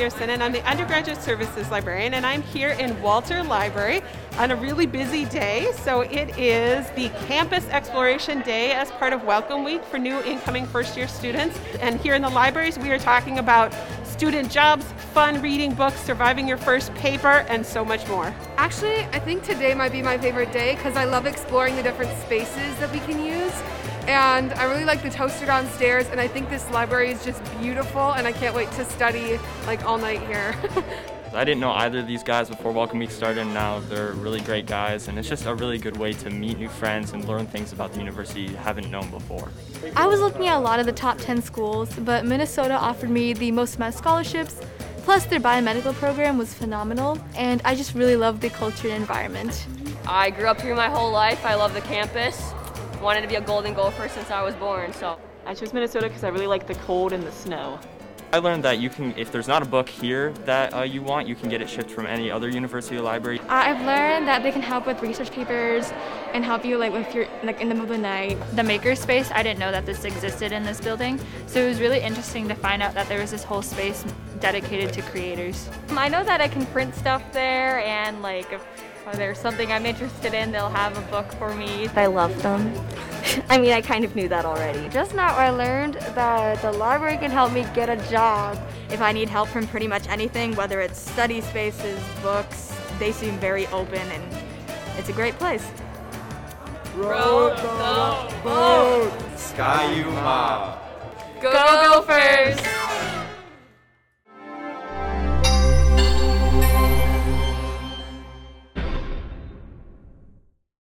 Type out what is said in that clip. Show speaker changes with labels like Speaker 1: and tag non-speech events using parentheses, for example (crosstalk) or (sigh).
Speaker 1: and I'm the undergraduate services librarian, and I'm here in Walter Library on a really busy day. So it is the Campus Exploration Day as part of Welcome Week for new incoming first year students. And here in the libraries, we are talking about student jobs, fun reading books, surviving your first paper, and so much more.
Speaker 2: Actually, I think today might be my favorite day because I love exploring the different spaces that we can use. And I really like the toaster downstairs, and I think this library is just beautiful, and I can't wait to study like all night here. (laughs)
Speaker 3: I didn't know either of these guys before Welcome Week started, and now they're really great guys, and it's just a really good way to meet new friends and learn things about the university you haven't known before.
Speaker 4: I was looking at a lot of the top 10 schools, but Minnesota offered me the most MES scholarships, plus their biomedical program was phenomenal, and I just really loved the culture and environment.
Speaker 5: I grew up here my whole life. I love the campus wanted to be a Golden Gopher since I was born, so.
Speaker 6: I chose Minnesota because I really like the cold and the snow.
Speaker 3: I learned that you can, if there's not a book here that uh, you want, you can get it shipped from any other university library.
Speaker 4: I've learned that they can help with research papers and help you like if you're like in the middle of the night.
Speaker 7: The makerspace, I didn't know that this existed in this building, so it was really interesting to find out that there was this whole space dedicated to creators.
Speaker 5: I know that I can print stuff there and like if there's something I'm interested in, they'll have a book for me.
Speaker 8: I love them. (laughs) I mean, I kind of knew that already.
Speaker 9: Just now I learned that the library can help me get a job.
Speaker 10: If I need help from pretty much anything, whether it's study spaces, books, they seem very open and it's a great place.
Speaker 11: Row the boat! Ski-U-Mah!
Speaker 5: Go, go Gophers!